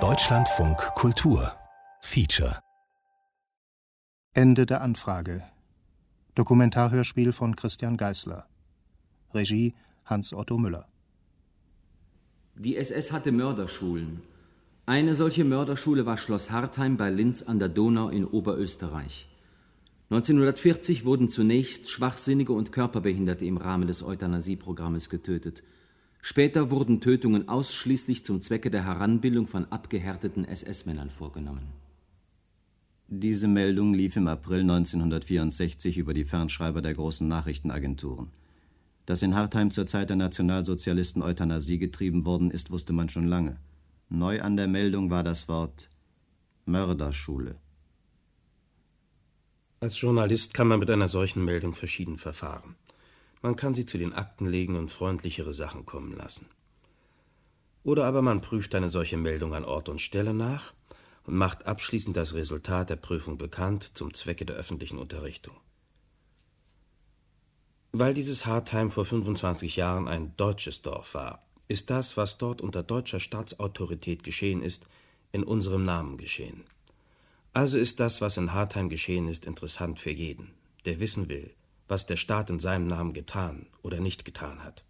Deutschlandfunk Kultur Feature Ende der Anfrage. Dokumentarhörspiel von Christian Geißler. Regie Hans Otto Müller. Die SS hatte Mörderschulen. Eine solche Mörderschule war Schloss Hartheim bei Linz an der Donau in Oberösterreich. 1940 wurden zunächst Schwachsinnige und Körperbehinderte im Rahmen des Euthanasieprogrammes getötet. Später wurden Tötungen ausschließlich zum Zwecke der Heranbildung von abgehärteten SS-Männern vorgenommen. Diese Meldung lief im April 1964 über die Fernschreiber der großen Nachrichtenagenturen. Dass in Hartheim zur Zeit der Nationalsozialisten Euthanasie getrieben worden ist, wusste man schon lange. Neu an der Meldung war das Wort Mörderschule. Als Journalist kann man mit einer solchen Meldung verschieden verfahren. Man kann sie zu den Akten legen und freundlichere Sachen kommen lassen. Oder aber man prüft eine solche Meldung an Ort und Stelle nach und macht abschließend das Resultat der Prüfung bekannt zum Zwecke der öffentlichen Unterrichtung. Weil dieses Hartheim vor 25 Jahren ein deutsches Dorf war, ist das, was dort unter deutscher Staatsautorität geschehen ist, in unserem Namen geschehen. Also ist das, was in Hartheim geschehen ist, interessant für jeden, der wissen will, was der Staat in seinem Namen getan oder nicht getan hat.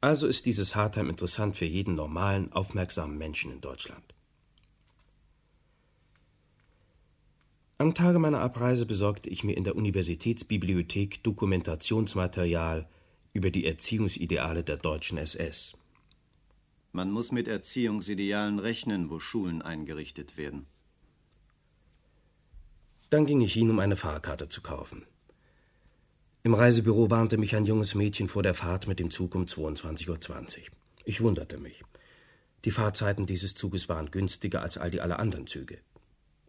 Also ist dieses Hartheim interessant für jeden normalen, aufmerksamen Menschen in Deutschland. Am Tage meiner Abreise besorgte ich mir in der Universitätsbibliothek Dokumentationsmaterial über die Erziehungsideale der deutschen SS. Man muss mit Erziehungsidealen rechnen, wo Schulen eingerichtet werden. Dann ging ich hin, um eine Fahrkarte zu kaufen. Im Reisebüro warnte mich ein junges Mädchen vor der Fahrt mit dem Zug um 22.20 Uhr. Ich wunderte mich. Die Fahrzeiten dieses Zuges waren günstiger als all die alle anderen Züge.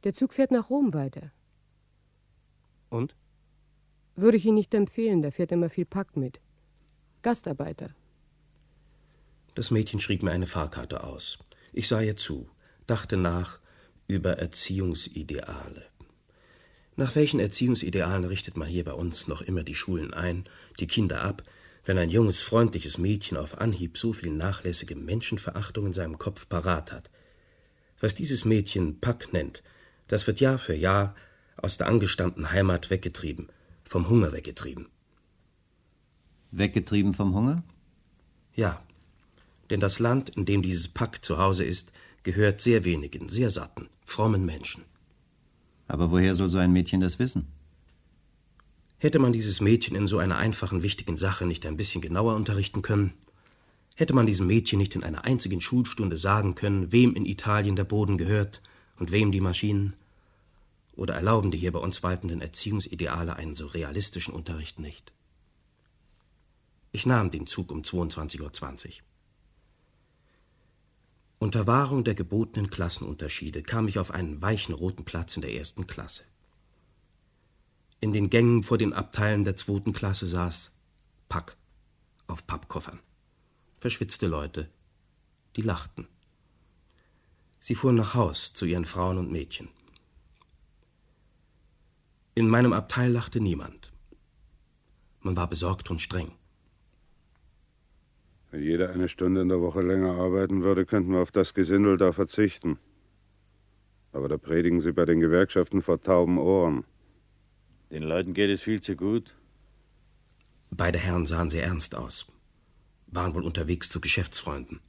Der Zug fährt nach Rom weiter. Und? Würde ich Ihnen nicht empfehlen, da fährt immer viel Pack mit. Gastarbeiter. Das Mädchen schrieb mir eine Fahrkarte aus. Ich sah ihr zu, dachte nach über Erziehungsideale. Nach welchen Erziehungsidealen richtet man hier bei uns noch immer die Schulen ein, die Kinder ab, wenn ein junges, freundliches Mädchen auf Anhieb so viel nachlässige Menschenverachtung in seinem Kopf parat hat? Was dieses Mädchen Pack nennt, das wird Jahr für Jahr aus der angestammten Heimat weggetrieben, vom Hunger weggetrieben. Weggetrieben vom Hunger? Ja, denn das Land, in dem dieses Pack zu Hause ist, gehört sehr wenigen, sehr satten, frommen Menschen. Aber woher soll so ein Mädchen das wissen? Hätte man dieses Mädchen in so einer einfachen, wichtigen Sache nicht ein bisschen genauer unterrichten können? Hätte man diesem Mädchen nicht in einer einzigen Schulstunde sagen können, wem in Italien der Boden gehört und wem die Maschinen? Oder erlauben die hier bei uns waltenden Erziehungsideale einen so realistischen Unterricht nicht? Ich nahm den Zug um 22.20 Uhr. Unter Wahrung der gebotenen Klassenunterschiede kam ich auf einen weichen roten Platz in der ersten Klasse. In den Gängen vor den Abteilen der zweiten Klasse saß Pack auf Pappkoffern. Verschwitzte Leute, die lachten. Sie fuhren nach Haus zu ihren Frauen und Mädchen. In meinem Abteil lachte niemand. Man war besorgt und streng. Wenn jeder eine Stunde in der Woche länger arbeiten würde, könnten wir auf das Gesindel da verzichten. Aber da predigen sie bei den Gewerkschaften vor tauben Ohren. Den Leuten geht es viel zu gut. Beide Herren sahen sehr ernst aus, waren wohl unterwegs zu Geschäftsfreunden.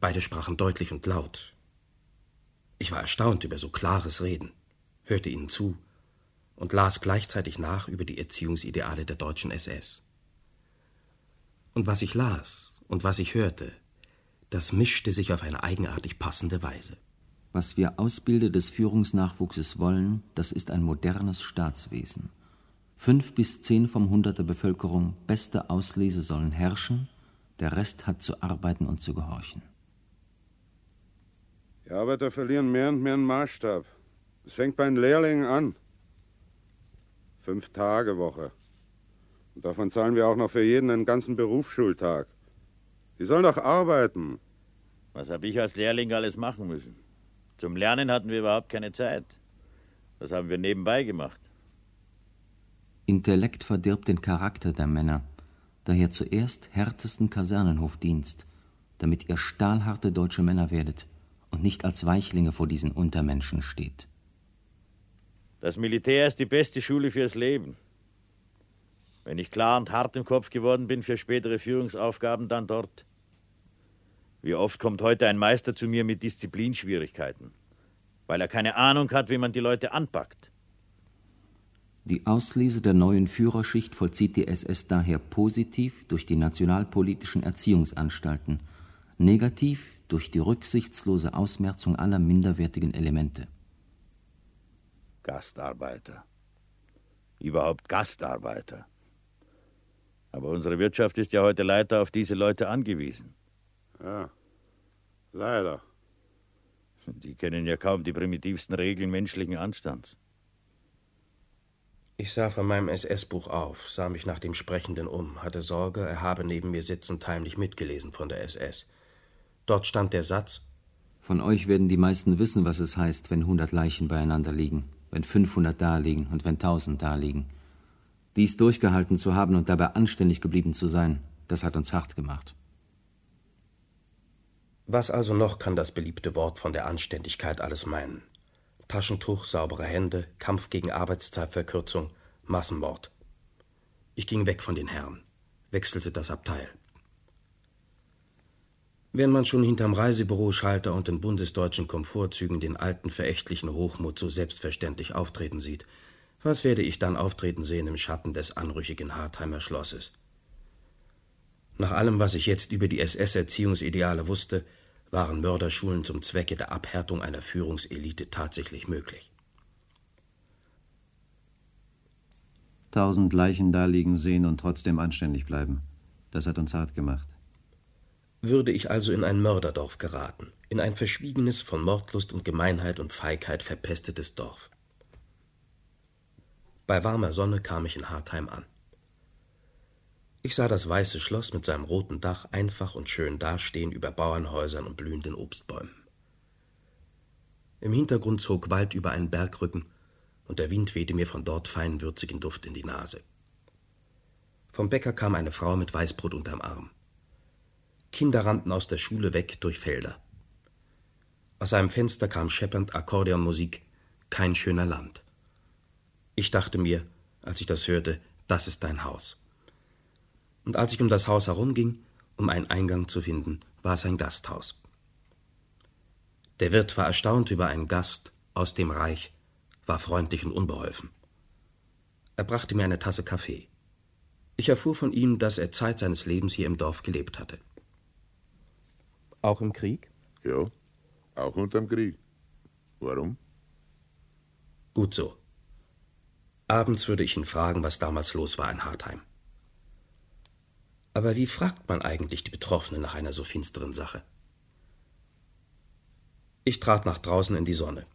Beide sprachen deutlich und laut. Ich war erstaunt über so klares Reden, hörte ihnen zu und las gleichzeitig nach über die Erziehungsideale der deutschen SS. Und was ich las und was ich hörte, das mischte sich auf eine eigenartig passende Weise. Was wir Ausbilder des Führungsnachwuchses wollen, das ist ein modernes Staatswesen. Fünf bis zehn vom Hundert der Bevölkerung beste Auslese sollen herrschen, der Rest hat zu arbeiten und zu gehorchen. Die Arbeiter verlieren mehr und mehr einen Maßstab. Es fängt bei den Lehrlingen an. Fünf Tage Woche. Und davon zahlen wir auch noch für jeden einen ganzen Berufsschultag. Die sollen doch arbeiten. Was habe ich als Lehrling alles machen müssen? Zum Lernen hatten wir überhaupt keine Zeit. Das haben wir nebenbei gemacht. Intellekt verdirbt den Charakter der Männer. daher zuerst härtesten Kasernenhofdienst, damit ihr stahlharte deutsche Männer werdet und nicht als Weichlinge vor diesen Untermenschen steht. Das Militär ist die beste Schule fürs Leben. Wenn ich klar und hart im Kopf geworden bin für spätere Führungsaufgaben, dann dort. Wie oft kommt heute ein Meister zu mir mit Disziplinschwierigkeiten, weil er keine Ahnung hat, wie man die Leute anpackt. Die Auslese der neuen Führerschicht vollzieht die SS daher positiv durch die nationalpolitischen Erziehungsanstalten, negativ durch die rücksichtslose Ausmerzung aller minderwertigen Elemente. Gastarbeiter. Überhaupt Gastarbeiter. Aber unsere Wirtschaft ist ja heute leider auf diese Leute angewiesen. Ja, leider. Die kennen ja kaum die primitivsten Regeln menschlichen Anstands. Ich sah von meinem SS-Buch auf, sah mich nach dem Sprechenden um, hatte Sorge, er habe neben mir sitzend heimlich mitgelesen von der SS. Dort stand der Satz: Von euch werden die meisten wissen, was es heißt, wenn hundert Leichen beieinander liegen, wenn 500 da liegen und wenn 1000 da liegen. Dies durchgehalten zu haben und dabei anständig geblieben zu sein, das hat uns hart gemacht. Was also noch kann das beliebte Wort von der Anständigkeit alles meinen? Taschentuch, saubere Hände, Kampf gegen Arbeitszeitverkürzung, Massenmord. Ich ging weg von den Herren, wechselte das Abteil. Wenn man schon hinterm Reisebüroschalter und in bundesdeutschen Komfortzügen den alten verächtlichen Hochmut so selbstverständlich auftreten sieht, was werde ich dann auftreten sehen im Schatten des anrüchigen Hartheimer Schlosses? Nach allem, was ich jetzt über die SS-Erziehungsideale wusste, waren Mörderschulen zum Zwecke der Abhärtung einer Führungselite tatsächlich möglich. Tausend Leichen daliegen sehen und trotzdem anständig bleiben. Das hat uns hart gemacht. Würde ich also in ein Mörderdorf geraten, in ein verschwiegenes, von Mordlust und Gemeinheit und Feigheit verpestetes Dorf. Bei warmer Sonne kam ich in Hartheim an. Ich sah das weiße Schloss mit seinem roten Dach einfach und schön dastehen über Bauernhäusern und blühenden Obstbäumen. Im Hintergrund zog Wald über einen Bergrücken und der Wind wehte mir von dort feinen würzigen Duft in die Nase. Vom Bäcker kam eine Frau mit Weißbrot unterm Arm. Kinder rannten aus der Schule weg durch Felder. Aus einem Fenster kam scheppernd Akkordeonmusik, kein schöner Land. Ich dachte mir, als ich das hörte, das ist dein Haus und als ich um das Haus herumging, um einen Eingang zu finden, war es ein Gasthaus. Der Wirt war erstaunt über einen Gast aus dem Reich, war freundlich und unbeholfen. Er brachte mir eine Tasse Kaffee. Ich erfuhr von ihm, dass er Zeit seines Lebens hier im Dorf gelebt hatte. Auch im Krieg? Ja, auch unterm Krieg. Warum? Gut so. Abends würde ich ihn fragen, was damals los war in Hartheim. Aber wie fragt man eigentlich die Betroffenen nach einer so finsteren Sache? Ich trat nach draußen in die Sonne.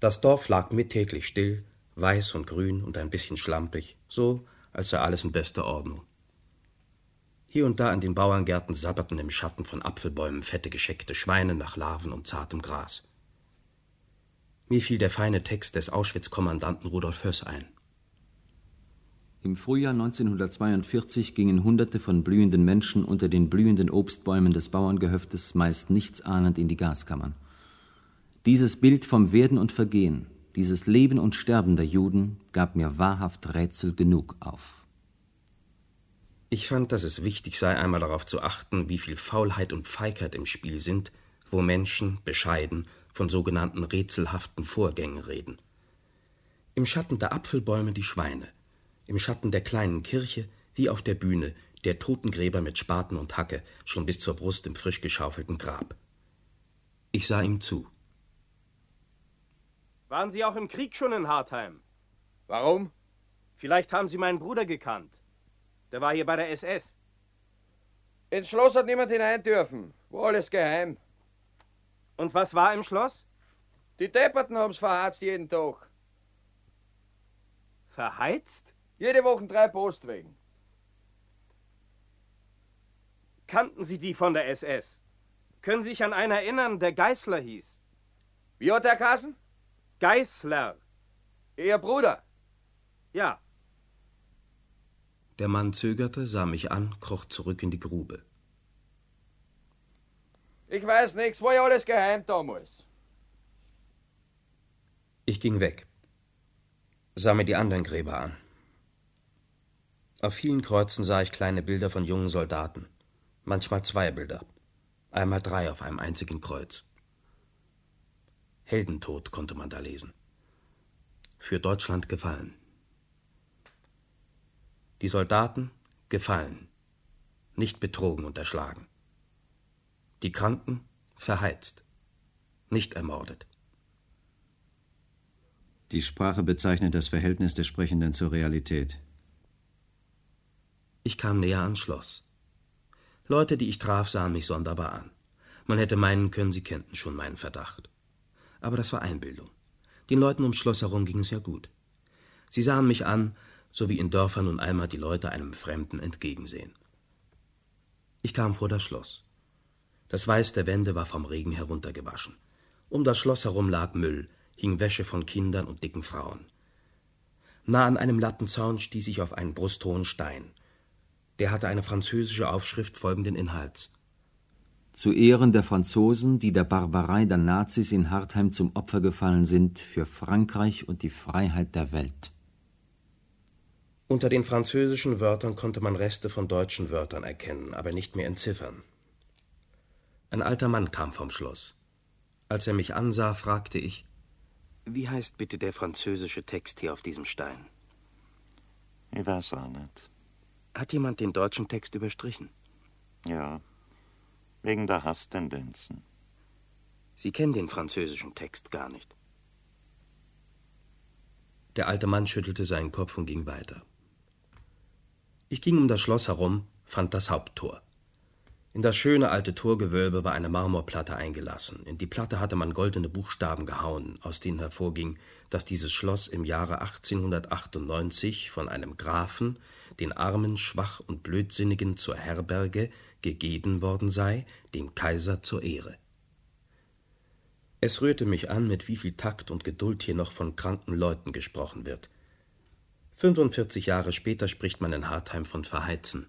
Das Dorf lag mittäglich still, weiß und grün und ein bisschen schlampig, so als sei alles in bester Ordnung. Hier und da in den Bauerngärten sabberten im Schatten von Apfelbäumen fette gescheckte Schweine nach Larven und zartem Gras. Mir fiel der feine Text des Auschwitz-Kommandanten Rudolf Höss ein. Im Frühjahr 1942 gingen Hunderte von blühenden Menschen unter den blühenden Obstbäumen des Bauerngehöftes meist nichtsahnend in die Gaskammern. Dieses Bild vom Werden und Vergehen, dieses Leben und Sterben der Juden gab mir wahrhaft Rätsel genug auf. Ich fand, dass es wichtig sei, einmal darauf zu achten, wie viel Faulheit und Feigheit im Spiel sind, wo Menschen, bescheiden, von sogenannten rätselhaften Vorgängen reden. Im Schatten der Apfelbäume die Schweine, im Schatten der kleinen Kirche, wie auf der Bühne, der Totengräber mit Spaten und Hacke, schon bis zur Brust im frisch geschaufelten Grab. Ich sah ihm zu. Waren Sie auch im Krieg schon in Hartheim? Warum? Vielleicht haben Sie meinen Bruder gekannt. Der war hier bei der SS. Ins Schloss hat niemand hinein dürfen. War alles geheim. Und was war im Schloss? Die Depperten haben's verharzt jeden Tag. Verheizt? Jede Woche drei Postwegen. Kannten Sie die von der SS? Können Sie sich an einen erinnern, der Geißler hieß? Wie hat der Kassen? Geißler. Ihr Bruder? Ja. Der Mann zögerte, sah mich an, kroch zurück in die Grube. Ich weiß nichts, war ja alles geheim damals. Ich ging weg, sah mir die anderen Gräber an. Auf vielen Kreuzen sah ich kleine Bilder von jungen Soldaten, manchmal zwei Bilder, einmal drei auf einem einzigen Kreuz. Heldentod konnte man da lesen. Für Deutschland gefallen. Die Soldaten gefallen, nicht betrogen und erschlagen. Die Kranken verheizt, nicht ermordet. Die Sprache bezeichnet das Verhältnis des Sprechenden zur Realität. Ich kam näher ans Schloss. Leute, die ich traf, sahen mich sonderbar an. Man hätte meinen können, sie kennten schon meinen Verdacht. Aber das war Einbildung. Den Leuten ums Schloss herum ging es ja gut. Sie sahen mich an, so wie in Dörfern nun einmal die Leute einem Fremden entgegensehen. Ich kam vor das Schloss. Das Weiß der Wände war vom Regen heruntergewaschen. Um das Schloss herum lag Müll, hing Wäsche von Kindern und dicken Frauen. Nah an einem Lattenzaun stieß ich auf einen brusthohen Stein. Der hatte eine französische Aufschrift folgenden Inhalts. Zu Ehren der Franzosen, die der Barbarei der Nazis in Hartheim zum Opfer gefallen sind, für Frankreich und die Freiheit der Welt. Unter den französischen Wörtern konnte man Reste von deutschen Wörtern erkennen, aber nicht mehr entziffern. Ein alter Mann kam vom Schloss. Als er mich ansah, fragte ich Wie heißt bitte der französische Text hier auf diesem Stein? Ich weiß auch nicht. Hat jemand den deutschen Text überstrichen? Ja, wegen der Hasstendenzen. Sie kennen den französischen Text gar nicht. Der alte Mann schüttelte seinen Kopf und ging weiter. Ich ging um das Schloss herum, fand das Haupttor. In das schöne alte Torgewölbe war eine Marmorplatte eingelassen. In die Platte hatte man goldene Buchstaben gehauen, aus denen hervorging, dass dieses Schloss im Jahre 1898 von einem Grafen, den Armen, Schwach und Blödsinnigen zur Herberge, gegeben worden sei, dem Kaiser zur Ehre. Es rührte mich an, mit wie viel Takt und Geduld hier noch von kranken Leuten gesprochen wird. 45 Jahre später spricht man in Hartheim von Verheizen.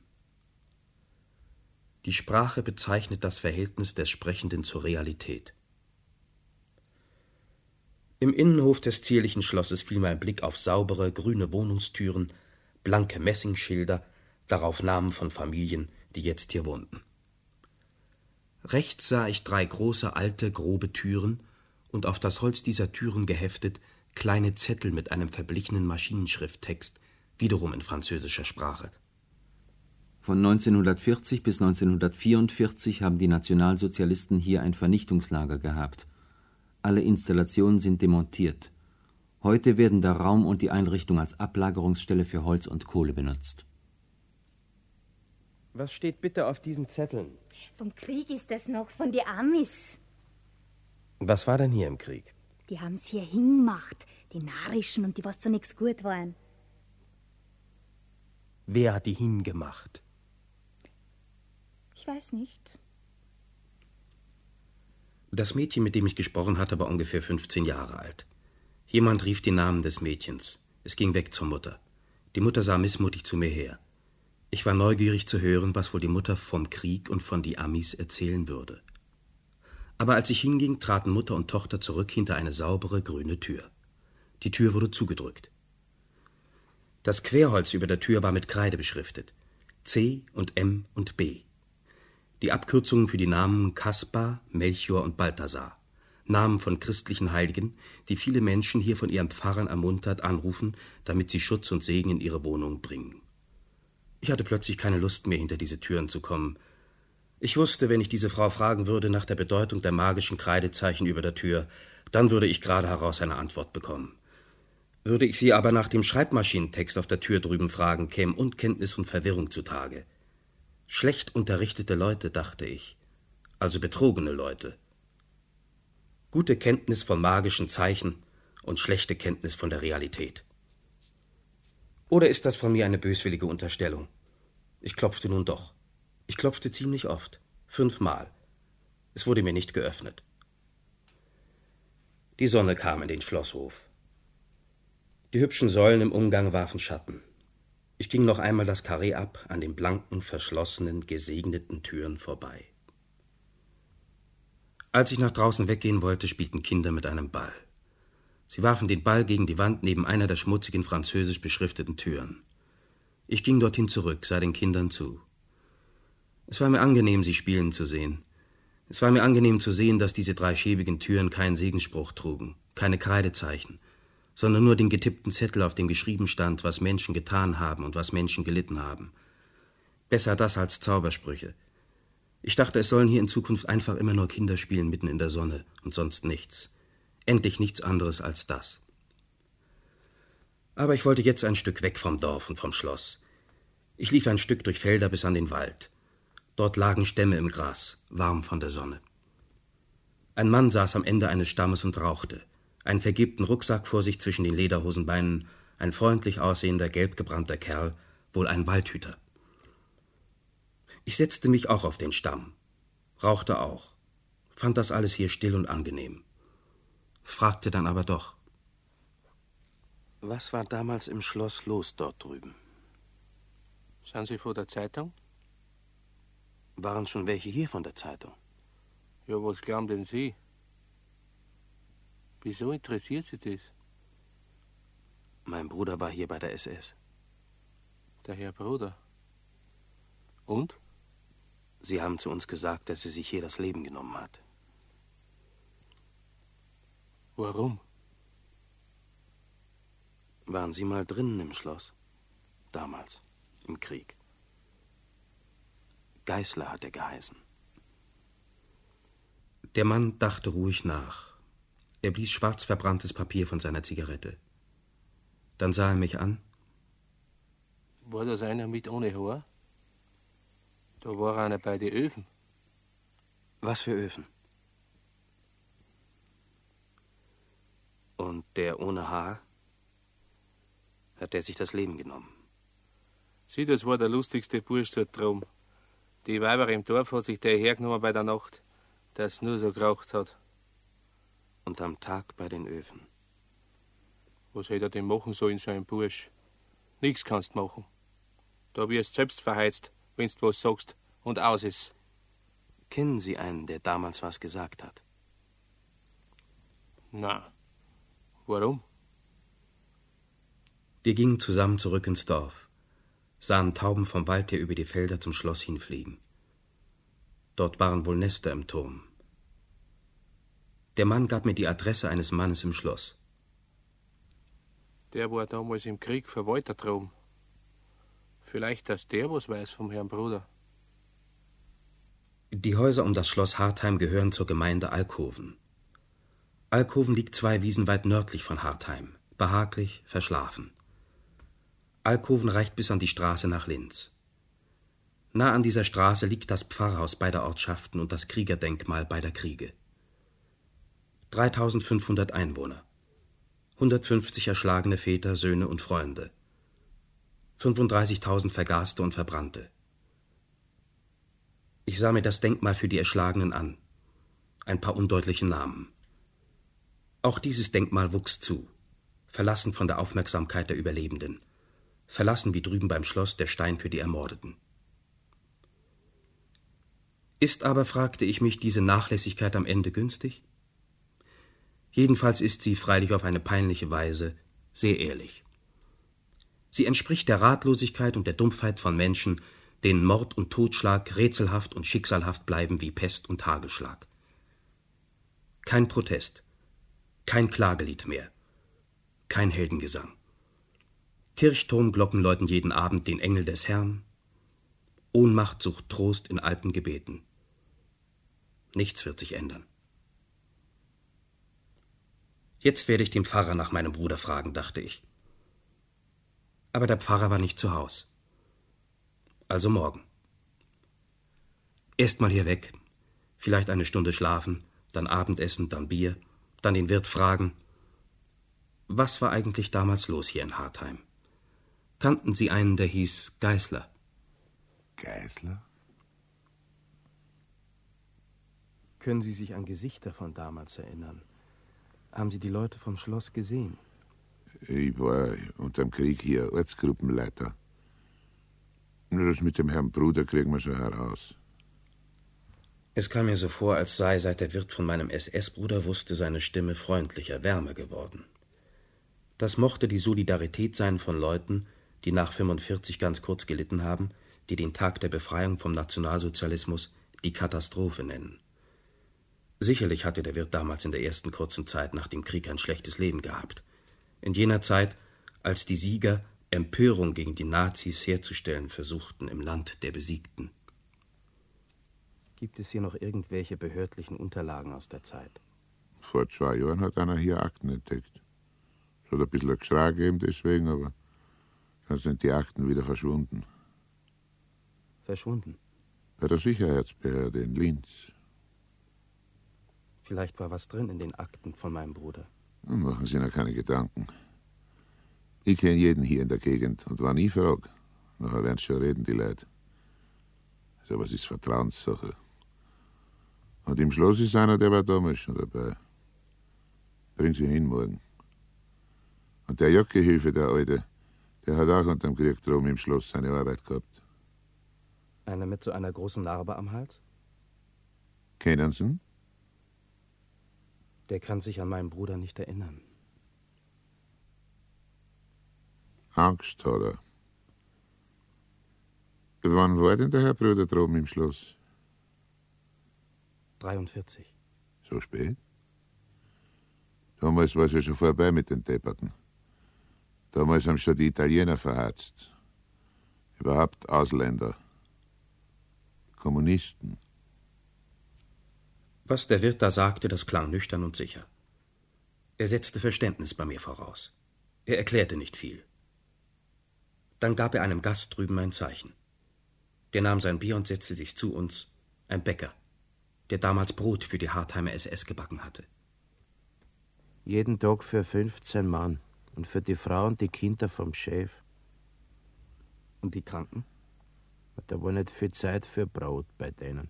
Die Sprache bezeichnet das Verhältnis des Sprechenden zur Realität. Im Innenhof des zierlichen Schlosses fiel mein Blick auf saubere, grüne Wohnungstüren, blanke Messingschilder, darauf Namen von Familien, die jetzt hier wohnten. Rechts sah ich drei große, alte, grobe Türen und auf das Holz dieser Türen geheftet kleine Zettel mit einem verblichenen Maschinenschrifttext, wiederum in französischer Sprache. Von 1940 bis 1944 haben die Nationalsozialisten hier ein Vernichtungslager gehabt. Alle Installationen sind demontiert. Heute werden der Raum und die Einrichtung als Ablagerungsstelle für Holz und Kohle benutzt. Was steht bitte auf diesen Zetteln? Vom Krieg ist es noch, von den Amis. Was war denn hier im Krieg? Die haben's hier hingemacht, die Narischen und die, was so nix gut waren. Wer hat die hingemacht? Ich weiß nicht. Das Mädchen, mit dem ich gesprochen hatte, war ungefähr 15 Jahre alt. Jemand rief den Namen des Mädchens. Es ging weg zur Mutter. Die Mutter sah missmutig zu mir her. Ich war neugierig zu hören, was wohl die Mutter vom Krieg und von die Amis erzählen würde. Aber als ich hinging, traten Mutter und Tochter zurück hinter eine saubere grüne Tür. Die Tür wurde zugedrückt. Das Querholz über der Tür war mit Kreide beschriftet. C und M und B. Die Abkürzungen für die Namen Kaspar, Melchior und Balthasar. Namen von christlichen Heiligen, die viele Menschen hier von ihren Pfarrern ermuntert anrufen, damit sie Schutz und Segen in ihre Wohnung bringen. Ich hatte plötzlich keine Lust mehr, hinter diese Türen zu kommen. Ich wusste, wenn ich diese Frau fragen würde nach der Bedeutung der magischen Kreidezeichen über der Tür, dann würde ich gerade heraus eine Antwort bekommen. Würde ich sie aber nach dem Schreibmaschinentext auf der Tür drüben fragen, kämen Unkenntnis und Verwirrung zutage. Schlecht unterrichtete Leute, dachte ich, also betrogene Leute. Gute Kenntnis von magischen Zeichen und schlechte Kenntnis von der Realität. Oder ist das von mir eine böswillige Unterstellung? Ich klopfte nun doch. Ich klopfte ziemlich oft, fünfmal. Es wurde mir nicht geöffnet. Die Sonne kam in den Schlosshof. Die hübschen Säulen im Umgang warfen Schatten. Ich ging noch einmal das Karree ab, an den blanken, verschlossenen, gesegneten Türen vorbei. Als ich nach draußen weggehen wollte, spielten Kinder mit einem Ball. Sie warfen den Ball gegen die Wand neben einer der schmutzigen französisch beschrifteten Türen. Ich ging dorthin zurück, sah den Kindern zu. Es war mir angenehm, sie spielen zu sehen. Es war mir angenehm zu sehen, dass diese drei schäbigen Türen keinen Segensspruch trugen, keine Kreidezeichen, sondern nur den getippten Zettel, auf dem geschrieben stand, was Menschen getan haben und was Menschen gelitten haben. Besser das als Zaubersprüche. Ich dachte, es sollen hier in Zukunft einfach immer nur Kinder spielen mitten in der Sonne und sonst nichts. Endlich nichts anderes als das. Aber ich wollte jetzt ein Stück weg vom Dorf und vom Schloss. Ich lief ein Stück durch Felder bis an den Wald. Dort lagen Stämme im Gras, warm von der Sonne. Ein Mann saß am Ende eines Stammes und rauchte, einen vergilbten Rucksack vor sich zwischen den Lederhosenbeinen, ein freundlich aussehender, gelb gebrannter Kerl, wohl ein Waldhüter. Ich setzte mich auch auf den Stamm, rauchte auch, fand das alles hier still und angenehm, fragte dann aber doch. Was war damals im Schloss los dort drüben? Sind Sie vor der Zeitung? Waren schon welche hier von der Zeitung? Ja, was glauben denn Sie? Wieso interessiert Sie das? Mein Bruder war hier bei der SS. Der Herr Bruder. Und? Sie haben zu uns gesagt, dass er sich hier das Leben genommen hat. Warum? Waren Sie mal drinnen im Schloss? Damals, im Krieg. Geißler hat er geheißen. Der Mann dachte ruhig nach. Er blies schwarz verbranntes Papier von seiner Zigarette. Dann sah er mich an. War das einer mit ohne Haar? Da war einer bei den Öfen. Was für Öfen? Und der ohne Haar? Hat er sich das Leben genommen? Sieh, das war der lustigste Bursch dort drum. Die Weiber im Dorf hat sich der hergenommen bei der Nacht, dass nur so geraucht hat. Und am Tag bei den Öfen. Was hätte er denn machen sollen, so ein Bursch? Nix kannst machen. Da wirst selbst verheizt, wenn's du was sagst und aus ist. Kennen Sie einen, der damals was gesagt hat? Na, warum? Wir gingen zusammen zurück ins Dorf sahen Tauben vom Wald her über die Felder zum Schloss hinfliegen. Dort waren wohl Nester im Turm. Der Mann gab mir die Adresse eines Mannes im Schloss. Der war damals im Krieg für Walter drum. Vielleicht, dass der was weiß vom Herrn Bruder. Die Häuser um das Schloss Hartheim gehören zur Gemeinde Alkoven. Alkoven liegt zwei Wiesen weit nördlich von Hartheim, behaglich, verschlafen. Alkoven reicht bis an die Straße nach Linz. Nah an dieser Straße liegt das Pfarrhaus beider Ortschaften und das Kriegerdenkmal beider Kriege. 3500 Einwohner. 150 erschlagene Väter, Söhne und Freunde. 35.000 Vergaste und Verbrannte. Ich sah mir das Denkmal für die Erschlagenen an. Ein paar undeutliche Namen. Auch dieses Denkmal wuchs zu, verlassen von der Aufmerksamkeit der Überlebenden verlassen wie drüben beim Schloss der Stein für die Ermordeten. Ist aber, fragte ich mich, diese Nachlässigkeit am Ende günstig? Jedenfalls ist sie, freilich auf eine peinliche Weise, sehr ehrlich. Sie entspricht der Ratlosigkeit und der Dumpfheit von Menschen, denen Mord und Totschlag rätselhaft und schicksalhaft bleiben wie Pest und Hagelschlag. Kein Protest, kein Klagelied mehr, kein Heldengesang. Kirchturmglocken läuten jeden Abend den Engel des Herrn. Ohnmacht sucht Trost in alten Gebeten. Nichts wird sich ändern. Jetzt werde ich den Pfarrer nach meinem Bruder fragen, dachte ich. Aber der Pfarrer war nicht zu Haus. Also morgen. Erst mal hier weg, vielleicht eine Stunde schlafen, dann Abendessen, dann Bier, dann den Wirt fragen. Was war eigentlich damals los hier in Hartheim? kannten Sie einen, der hieß Geißler. Geißler? Können Sie sich an Gesichter von damals erinnern? Haben Sie die Leute vom Schloss gesehen? Ich war unter dem Krieg hier Ortsgruppenleiter. Nur das mit dem Herrn Bruder kriegen wir schon heraus. Es kam mir so vor, als sei, seit der Wirt von meinem SS-Bruder wusste, seine Stimme freundlicher, wärmer geworden. Das mochte die Solidarität sein von Leuten, die nach 45 ganz kurz gelitten haben, die den Tag der Befreiung vom Nationalsozialismus die Katastrophe nennen. Sicherlich hatte der Wirt damals in der ersten kurzen Zeit nach dem Krieg ein schlechtes Leben gehabt. In jener Zeit, als die Sieger Empörung gegen die Nazis herzustellen versuchten im Land der Besiegten. Gibt es hier noch irgendwelche behördlichen Unterlagen aus der Zeit? Vor zwei Jahren hat einer hier Akten entdeckt. Es hat ein bisschen ein Geschrei gegeben deswegen, aber dann sind die Akten wieder verschwunden. Verschwunden? Bei der Sicherheitsbehörde in Linz. Vielleicht war was drin in den Akten von meinem Bruder. Machen Sie noch keine Gedanken. Ich kenne jeden hier in der Gegend und war nie frag. Nachher werden schon reden, die Leute. So was ist Vertrauenssache. Und im Schloss ist einer, der war damals schon dabei. Bring sie hin morgen. Und der Jockehilfe, der Alte, der hat auch unter dem Krieg drum im Schloss seine Arbeit gehabt. Einer mit so einer großen Narbe am Hals? Kennen Sie ihn? Der kann sich an meinen Bruder nicht erinnern. Angst hat er. Wann war denn der Herr Bruder droben im Schloss? 43. So spät? Damals war es ja schon vorbei mit den Depperten. Damals haben schon die Italiener verhatzt. Überhaupt Ausländer. Kommunisten. Was der Wirt da sagte, das klang nüchtern und sicher. Er setzte Verständnis bei mir voraus. Er erklärte nicht viel. Dann gab er einem Gast drüben ein Zeichen. Der nahm sein Bier und setzte sich zu uns, ein Bäcker, der damals Brot für die Hartheimer SS gebacken hatte. Jeden Tag für 15 Mann und für die Frau und die Kinder vom Chef. Und die Kranken? Da war nicht viel Zeit für Brot bei denen.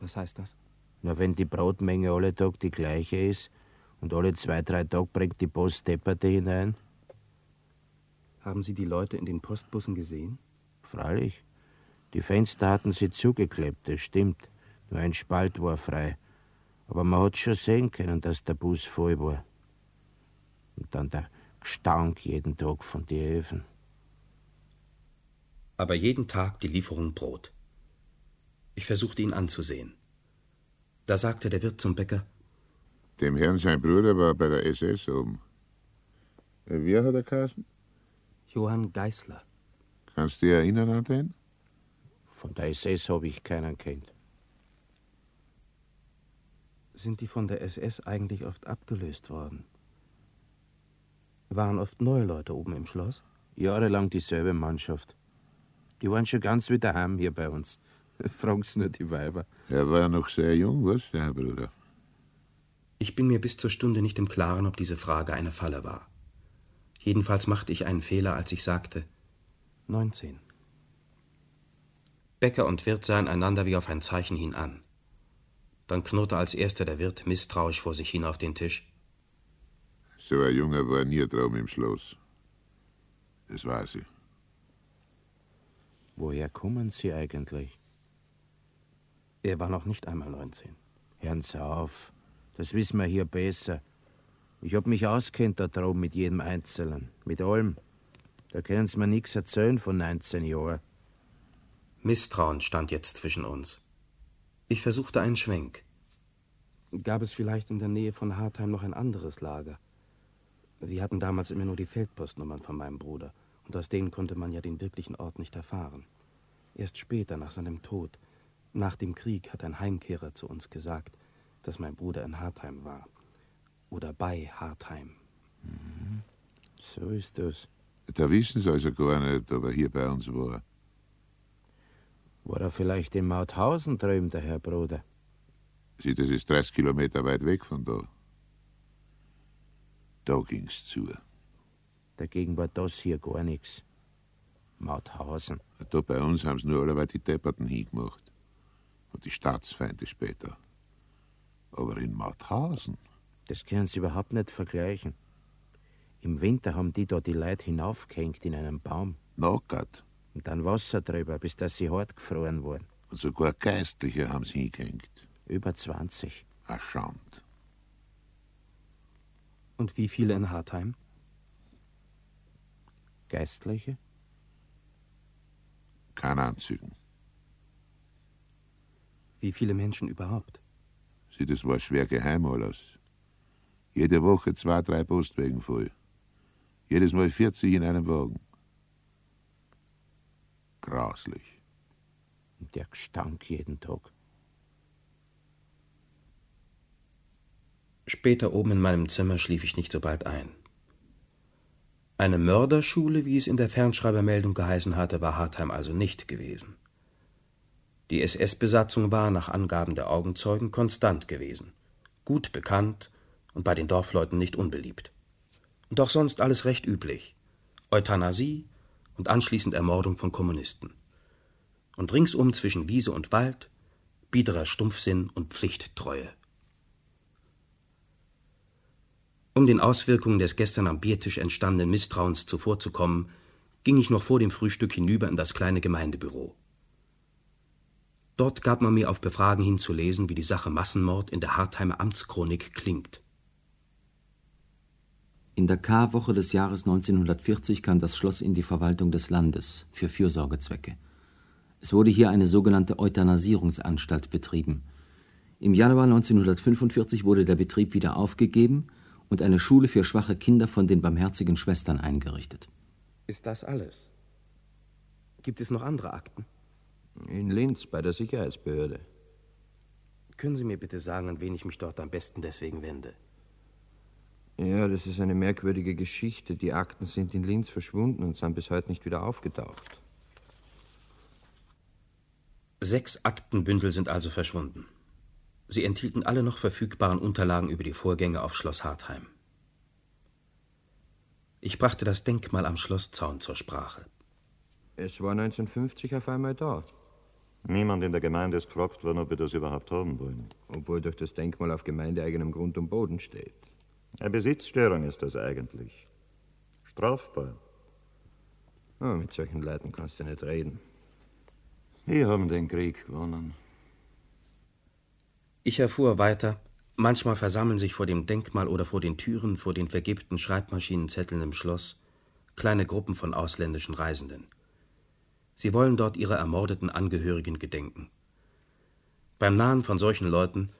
Was heißt das? Na, wenn die Brotmenge alle Tag die gleiche ist und alle zwei, drei Tage bringt die Post Depperte hinein. Haben Sie die Leute in den Postbussen gesehen? Freilich. Die Fenster hatten sie zugeklebt, das stimmt. Nur ein Spalt war frei. Aber man hat schon sehen können, dass der Bus voll war. Und dann der Gestank jeden Tag von den Öfen. Aber jeden Tag die Lieferung Brot. Ich versuchte ihn anzusehen. Da sagte der Wirt zum Bäcker: Dem Herrn sein Bruder war bei der SS oben. Wie hat er geheißen? Johann Geißler. Kannst du dich erinnern an den? Von der SS habe ich keinen kennt. Sind die von der SS eigentlich oft abgelöst worden? Waren oft neue Leute oben im Schloss? Jahrelang dieselbe Mannschaft. Die waren schon ganz wieder heim hier bei uns. Fragen's nur die Weiber. Er war noch sehr jung, was, der Herr Bruder? Ich bin mir bis zur Stunde nicht im Klaren, ob diese Frage eine Falle war. Jedenfalls machte ich einen Fehler, als ich sagte 19. Bäcker und Wirt sahen einander wie auf ein Zeichen hin an. Dann knurrte als erster der Wirt misstrauisch vor sich hin auf den Tisch. So ein Junge war nie Traum im Schloss. Das weiß ich. Woher kommen Sie eigentlich? Er war noch nicht einmal 19. Hören Sie auf. Das wissen wir hier besser. Ich hab mich auskennt da droben mit jedem Einzelnen. Mit allem. Da können Sie mir nichts erzählen von 19 Jahren. Misstrauen stand jetzt zwischen uns. Ich versuchte einen Schwenk. Gab es vielleicht in der Nähe von Hartheim noch ein anderes Lager? Wir hatten damals immer nur die Feldpostnummern von meinem Bruder, und aus denen konnte man ja den wirklichen Ort nicht erfahren. Erst später, nach seinem Tod, nach dem Krieg, hat ein Heimkehrer zu uns gesagt, dass mein Bruder in Hartheim war. Oder bei Hartheim. Mhm. So ist das. Da wissen Sie also gar nicht, ob er hier bei uns war. War er vielleicht in Mauthausen drüben, der Herr Bruder? Sieh, das ist 30 Kilometer weit weg von da. Da ging's zu. Dagegen war das hier gar nichts. Mauthausen. Da bei uns haben sie nur alle die Depperten hingemacht. Und die Staatsfeinde später. Aber in Mauthausen. Das können Sie überhaupt nicht vergleichen. Im Winter haben die da die Leute hinaufgehängt in einem Baum. Nackert. Und dann Wasser drüber, bis dass sie hart gefroren waren. Und sogar Geistliche haben sie hingehängt. Über 20. Erschaumt. Und wie viele in Hartheim? Geistliche? Keine Anzügen. Wie viele Menschen überhaupt? Sie, das war schwer geheim alles. Jede Woche zwei, drei Postwegen voll. Jedes Mal 40 in einem Wagen. Grauslich. Und der Gestank jeden Tag. Später oben in meinem Zimmer schlief ich nicht so bald ein. Eine Mörderschule, wie es in der Fernschreibermeldung geheißen hatte, war Hartheim also nicht gewesen. Die SS-Besatzung war, nach Angaben der Augenzeugen, konstant gewesen, gut bekannt und bei den Dorfleuten nicht unbeliebt. Und auch sonst alles recht üblich. Euthanasie und anschließend Ermordung von Kommunisten. Und ringsum zwischen Wiese und Wald biederer Stumpfsinn und Pflichttreue. Um den Auswirkungen des gestern am Biertisch entstandenen Misstrauens zuvorzukommen, ging ich noch vor dem Frühstück hinüber in das kleine Gemeindebüro. Dort gab man mir auf Befragen hinzulesen, wie die Sache Massenmord in der Hartheimer Amtschronik klingt. In der K-Woche des Jahres 1940 kam das Schloss in die Verwaltung des Landes für Fürsorgezwecke. Es wurde hier eine sogenannte Euthanasierungsanstalt betrieben. Im Januar 1945 wurde der Betrieb wieder aufgegeben und eine Schule für schwache Kinder von den Barmherzigen Schwestern eingerichtet. Ist das alles? Gibt es noch andere Akten? In Linz bei der Sicherheitsbehörde. Können Sie mir bitte sagen, an wen ich mich dort am besten deswegen wende? Ja, das ist eine merkwürdige Geschichte. Die Akten sind in Linz verschwunden und sind bis heute nicht wieder aufgetaucht. Sechs Aktenbündel sind also verschwunden. Sie enthielten alle noch verfügbaren Unterlagen über die Vorgänge auf Schloss Hartheim. Ich brachte das Denkmal am Schlosszaun zur Sprache. Es war 1950 auf einmal da. Niemand in der Gemeinde ist gefragt worden, ob wir das überhaupt haben wollen. Obwohl doch das Denkmal auf gemeindeeigenem Grund und Boden steht. Eine Besitzstörung ist das eigentlich. Strafbar. Oh, mit solchen Leuten kannst du nicht reden. Die haben den Krieg gewonnen. Ich erfuhr weiter, manchmal versammeln sich vor dem Denkmal oder vor den Türen, vor den vergilbten Schreibmaschinenzetteln im Schloss, kleine Gruppen von ausländischen Reisenden. Sie wollen dort ihre ermordeten Angehörigen gedenken. Beim Nahen von solchen Leuten,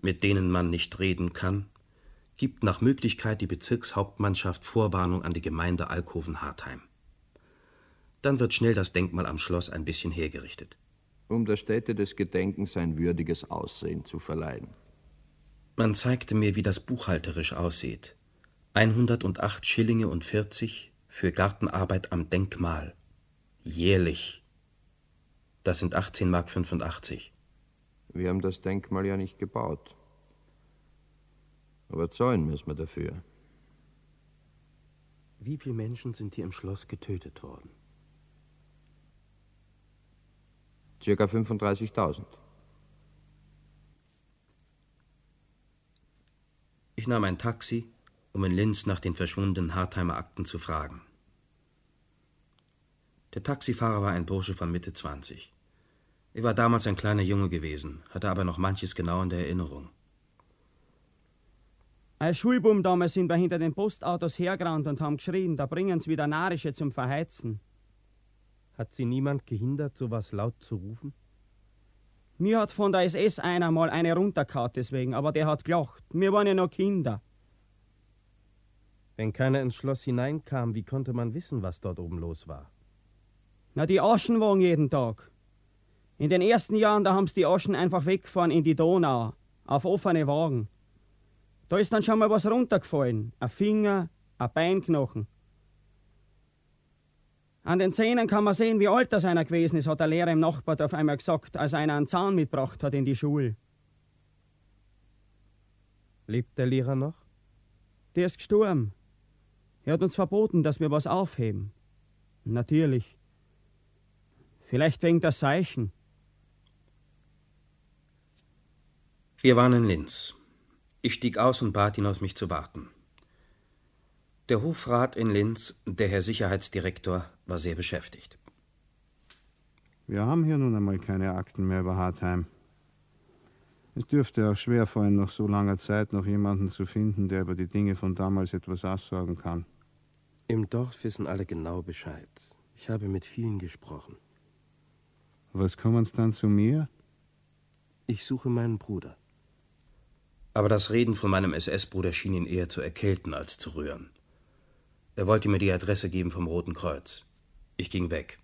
mit denen man nicht reden kann, gibt nach Möglichkeit die Bezirkshauptmannschaft Vorwarnung an die Gemeinde Alkoven-Hartheim. Dann wird schnell das Denkmal am Schloss ein bisschen hergerichtet. Um der Stätte des Gedenkens ein würdiges Aussehen zu verleihen. Man zeigte mir, wie das buchhalterisch aussieht. 108 Schillinge und 40 für Gartenarbeit am Denkmal. Jährlich. Das sind 18 Mark 85. Wir haben das Denkmal ja nicht gebaut. Aber zahlen müssen wir dafür. Wie viele Menschen sind hier im Schloss getötet worden? Circa 35.000. Ich nahm ein Taxi, um in Linz nach den verschwundenen Hartheimer Akten zu fragen. Der Taxifahrer war ein Bursche von Mitte 20. Ich war damals ein kleiner Junge gewesen, hatte aber noch manches genau in der Erinnerung. Als Schulbum damals sind wir hinter den Postautos hergerannt und haben geschrien, da bringen's wieder Narische zum Verheizen. Hat sie niemand gehindert, sowas laut zu rufen? Mir hat von der SS einer mal eine runtergehauen deswegen, aber der hat gelacht. Wir waren ja noch Kinder. Wenn keiner ins Schloss hineinkam, wie konnte man wissen, was dort oben los war? Na, die Aschenwagen jeden Tag. In den ersten Jahren, da haben's die Aschen einfach weggefahren in die Donau, auf offene Wagen. Da ist dann schon mal was runtergefallen. Ein Finger, ein Beinknochen. An den Zähnen kann man sehen, wie alt das einer gewesen ist, hat der Lehrer im Nachbardorf einmal gesagt, als einer einen Zahn mitgebracht hat in die Schule. Lebt der Lehrer noch? Der ist gestorben. Er hat uns verboten, dass wir was aufheben. Natürlich. Vielleicht wegen der Seichen. Wir waren in Linz. Ich stieg aus und bat ihn, auf mich zu warten. Der Hofrat in Linz, der Herr Sicherheitsdirektor, war sehr beschäftigt. Wir haben hier nun einmal keine Akten mehr über Hartheim. Es dürfte auch schwer fallen, nach so langer Zeit noch jemanden zu finden, der über die Dinge von damals etwas aussagen kann. Im Dorf wissen alle genau Bescheid. Ich habe mit vielen gesprochen. Was kommen Sie dann zu mir? Ich suche meinen Bruder. Aber das Reden von meinem SS-Bruder schien ihn eher zu erkälten als zu rühren. Er wollte mir die Adresse geben vom Roten Kreuz. Ich ging weg.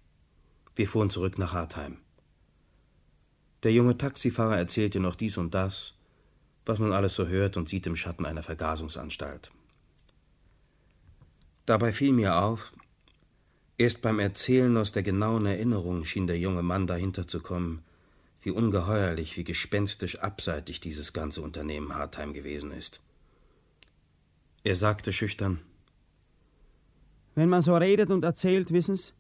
Wir fuhren zurück nach Hartheim. Der junge Taxifahrer erzählte noch dies und das, was man alles so hört und sieht im Schatten einer Vergasungsanstalt. Dabei fiel mir auf, erst beim Erzählen aus der genauen Erinnerung schien der junge Mann dahinter zu kommen, wie ungeheuerlich, wie gespenstisch abseitig dieses ganze Unternehmen Hartheim gewesen ist. Er sagte schüchtern Wenn man so redet und erzählt, wissen's,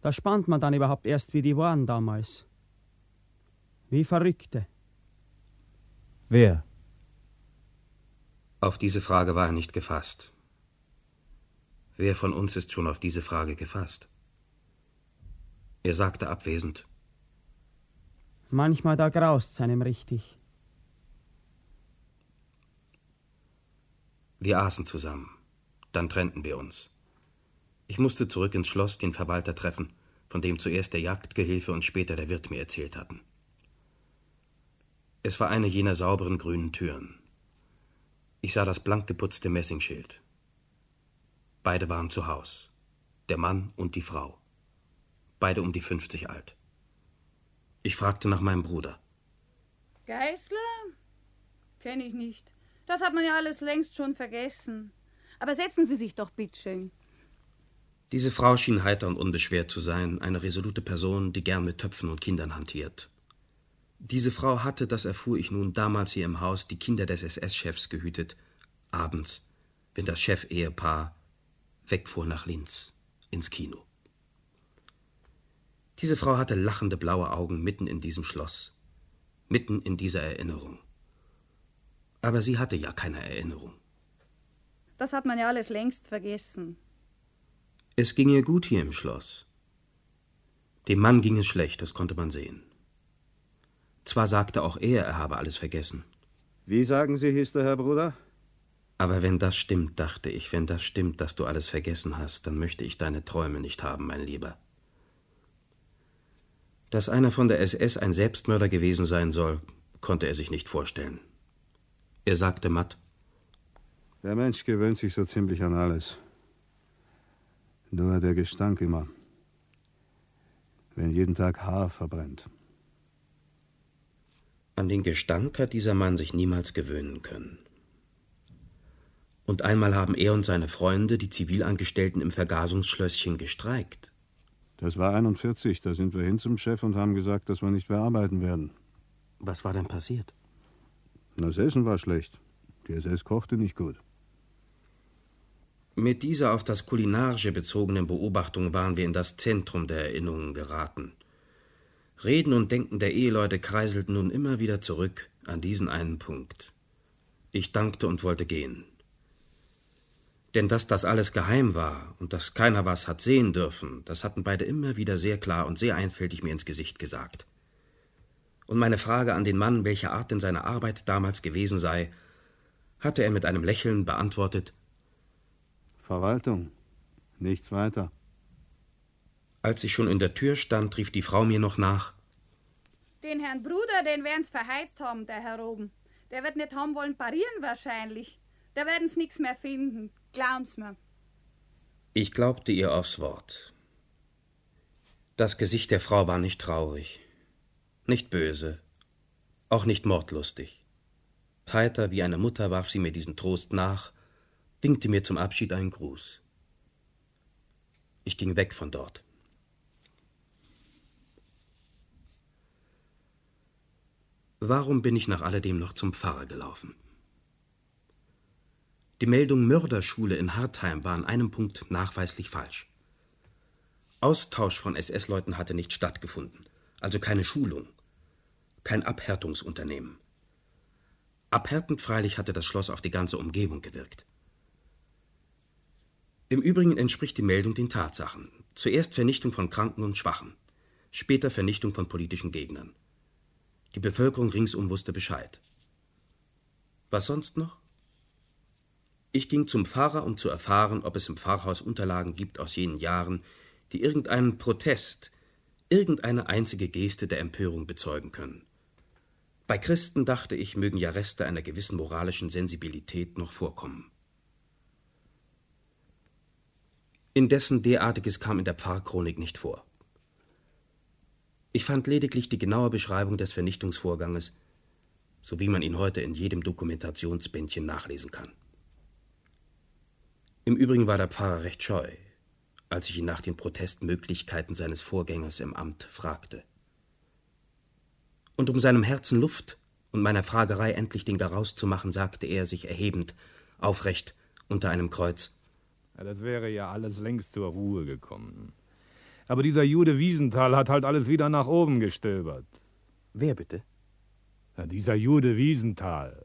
da spannt man dann überhaupt erst, wie die waren damals. Wie Verrückte. Wer? Auf diese Frage war er nicht gefasst. Wer von uns ist schon auf diese Frage gefasst? Er sagte abwesend. Manchmal da graust's einem richtig. Wir aßen zusammen. Dann trennten wir uns. Ich musste zurück ins Schloss den Verwalter treffen, von dem zuerst der Jagdgehilfe und später der Wirt mir erzählt hatten. Es war eine jener sauberen grünen Türen. Ich sah das blank geputzte Messingschild. Beide waren zu Haus. Der Mann und die Frau. Beide um die 50 alt. Ich fragte nach meinem Bruder. Geißler? Kenn ich nicht. Das hat man ja alles längst schon vergessen. Aber setzen Sie sich doch, bitteschön. Diese Frau schien heiter und unbeschwert zu sein, eine resolute Person, die gern mit Töpfen und Kindern hantiert. Diese Frau hatte, das erfuhr ich nun, damals hier im Haus die Kinder des SS-Chefs gehütet, abends, wenn das Chef-Ehepaar wegfuhr nach Linz, ins Kino. Diese Frau hatte lachende blaue Augen mitten in diesem Schloss, mitten in dieser Erinnerung. Aber sie hatte ja keine Erinnerung. Das hat man ja alles längst vergessen. Es ging ihr gut hier im Schloss. Dem Mann ging es schlecht, das konnte man sehen. Zwar sagte auch er, er habe alles vergessen. Wie sagen Sie, hieß der Herr Bruder? Aber wenn das stimmt, dachte ich, wenn das stimmt, dass du alles vergessen hast, dann möchte ich deine Träume nicht haben, mein Lieber. Dass einer von der SS ein Selbstmörder gewesen sein soll, konnte er sich nicht vorstellen. Er sagte matt Der Mensch gewöhnt sich so ziemlich an alles. Nur der Gestank immer. Wenn jeden Tag Haar verbrennt. An den Gestank hat dieser Mann sich niemals gewöhnen können. Und einmal haben er und seine Freunde, die Zivilangestellten im Vergasungsschlösschen, gestreikt. Das war 41, da sind wir hin zum Chef und haben gesagt, dass wir nicht mehr arbeiten werden. Was war denn passiert? Das Essen war schlecht. Die SS kochte nicht gut. Mit dieser auf das Kulinarische bezogenen Beobachtung waren wir in das Zentrum der Erinnerungen geraten. Reden und Denken der Eheleute kreiselten nun immer wieder zurück an diesen einen Punkt. Ich dankte und wollte gehen. Denn dass das alles geheim war und dass keiner was hat sehen dürfen, das hatten beide immer wieder sehr klar und sehr einfältig mir ins Gesicht gesagt. Und meine Frage an den Mann, welche Art denn seine Arbeit damals gewesen sei, hatte er mit einem Lächeln beantwortet Verwaltung, nichts weiter. Als ich schon in der Tür stand, rief die Frau mir noch nach. Den Herrn Bruder, den werden's verheizt haben, der Herr oben. Der wird nicht haben wollen parieren wahrscheinlich. Da werden's nix mehr finden. Glauben's mir. Ich glaubte ihr aufs Wort. Das Gesicht der Frau war nicht traurig, nicht böse, auch nicht mordlustig. Heiter wie eine Mutter warf sie mir diesen Trost nach, winkte mir zum Abschied einen Gruß. Ich ging weg von dort. Warum bin ich nach alledem noch zum Pfarrer gelaufen? Die Meldung Mörderschule in Hartheim war an einem Punkt nachweislich falsch. Austausch von SS-Leuten hatte nicht stattgefunden, also keine Schulung, kein Abhärtungsunternehmen. Abhärtend freilich hatte das Schloss auf die ganze Umgebung gewirkt. Im Übrigen entspricht die Meldung den Tatsachen. Zuerst Vernichtung von Kranken und Schwachen, später Vernichtung von politischen Gegnern. Die Bevölkerung ringsum wusste Bescheid. Was sonst noch? Ich ging zum Pfarrer, um zu erfahren, ob es im Pfarrhaus Unterlagen gibt aus jenen Jahren, die irgendeinen Protest, irgendeine einzige Geste der Empörung bezeugen können. Bei Christen dachte ich, mögen ja Reste einer gewissen moralischen Sensibilität noch vorkommen. Indessen derartiges kam in der Pfarrchronik nicht vor. Ich fand lediglich die genaue Beschreibung des Vernichtungsvorganges, so wie man ihn heute in jedem Dokumentationsbändchen nachlesen kann. Im Übrigen war der Pfarrer recht scheu, als ich ihn nach den Protestmöglichkeiten seines Vorgängers im Amt fragte. Und um seinem Herzen Luft und meiner Fragerei endlich den Garaus zu machen, sagte er, sich erhebend, aufrecht, unter einem Kreuz. Ja, das wäre ja alles längst zur Ruhe gekommen. Aber dieser Jude Wiesenthal hat halt alles wieder nach oben gestöbert. Wer bitte? Ja, dieser Jude Wiesenthal.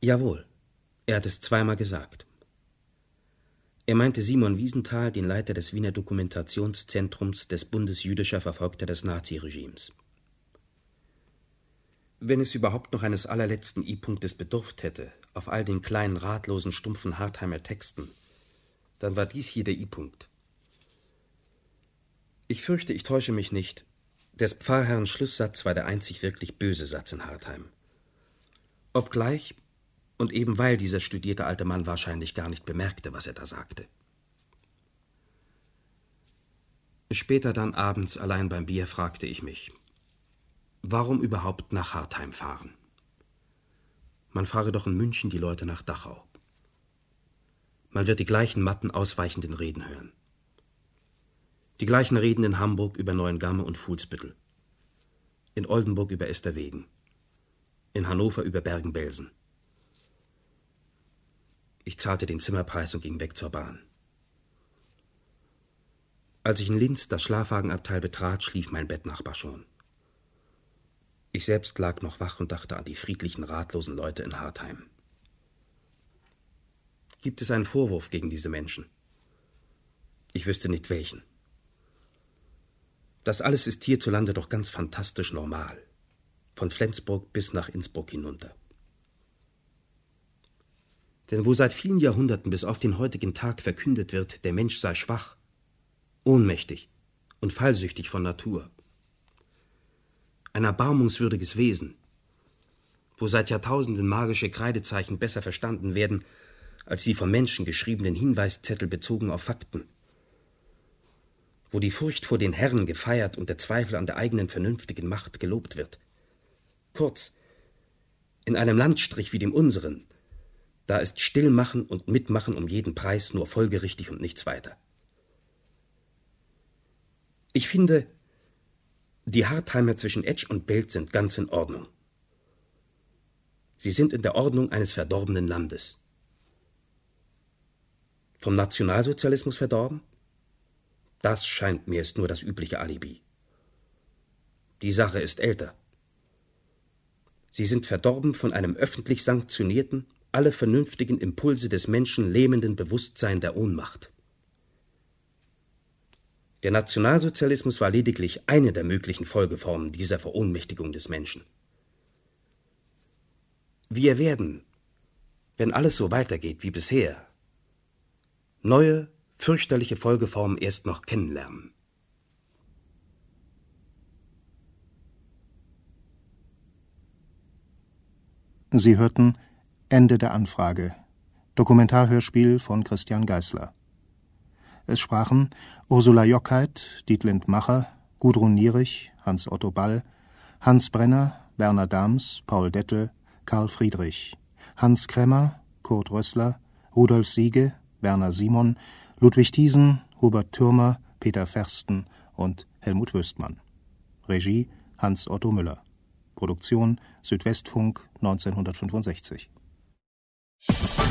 Jawohl, er hat es zweimal gesagt. Er meinte Simon Wiesenthal, den Leiter des Wiener Dokumentationszentrums des Bundes jüdischer Verfolgter des Naziregimes. Wenn es überhaupt noch eines allerletzten I-Punktes bedurft hätte, auf all den kleinen, ratlosen, stumpfen Hartheimer Texten, dann war dies hier der I-Punkt. Ich fürchte, ich täusche mich nicht. Des Pfarrherrn Schlusssatz war der einzig wirklich böse Satz in Hartheim. Obgleich, und eben weil dieser studierte alte Mann wahrscheinlich gar nicht bemerkte, was er da sagte. Später dann abends allein beim Bier fragte ich mich, Warum überhaupt nach Hartheim fahren? Man fahre doch in München die Leute nach Dachau. Man wird die gleichen matten, ausweichenden Reden hören. Die gleichen Reden in Hamburg über Neuengamme und Fuhlsbüttel. In Oldenburg über Esterwegen. In Hannover über Bergen-Belsen. Ich zahlte den Zimmerpreis und ging weg zur Bahn. Als ich in Linz das Schlafwagenabteil betrat, schlief mein Bettnachbar schon. Ich selbst lag noch wach und dachte an die friedlichen, ratlosen Leute in Hartheim. Gibt es einen Vorwurf gegen diese Menschen? Ich wüsste nicht welchen. Das alles ist hierzulande doch ganz fantastisch normal. Von Flensburg bis nach Innsbruck hinunter. Denn wo seit vielen Jahrhunderten bis auf den heutigen Tag verkündet wird, der Mensch sei schwach, ohnmächtig und fallsüchtig von Natur, ein erbarmungswürdiges Wesen, wo seit Jahrtausenden magische Kreidezeichen besser verstanden werden als die vom Menschen geschriebenen Hinweiszettel bezogen auf Fakten, wo die Furcht vor den Herren gefeiert und der Zweifel an der eigenen vernünftigen Macht gelobt wird. Kurz, in einem Landstrich wie dem unseren, da ist Stillmachen und Mitmachen um jeden Preis nur folgerichtig und nichts weiter. Ich finde, die Hartheimer zwischen Etsch und Belt sind ganz in Ordnung. Sie sind in der Ordnung eines verdorbenen Landes. Vom Nationalsozialismus verdorben? Das scheint mir ist nur das übliche Alibi. Die Sache ist älter. Sie sind verdorben von einem öffentlich sanktionierten, alle vernünftigen Impulse des Menschen lähmenden Bewusstsein der Ohnmacht. Der Nationalsozialismus war lediglich eine der möglichen Folgeformen dieser Verohnmächtigung des Menschen. Wir werden, wenn alles so weitergeht wie bisher, neue, fürchterliche Folgeformen erst noch kennenlernen. Sie hörten Ende der Anfrage. Dokumentarhörspiel von Christian Geißler. Es sprachen Ursula Jockheit, Dietlind Macher, Gudrun Nierich, Hans-Otto Ball, Hans Brenner, Werner Dahms, Paul Dettel, Karl Friedrich, Hans Kremmer, Kurt Rössler, Rudolf Siege, Werner Simon, Ludwig Thiesen, Hubert Thürmer, Peter Fersten und Helmut Wüstmann. Regie Hans-Otto Müller. Produktion Südwestfunk 1965. you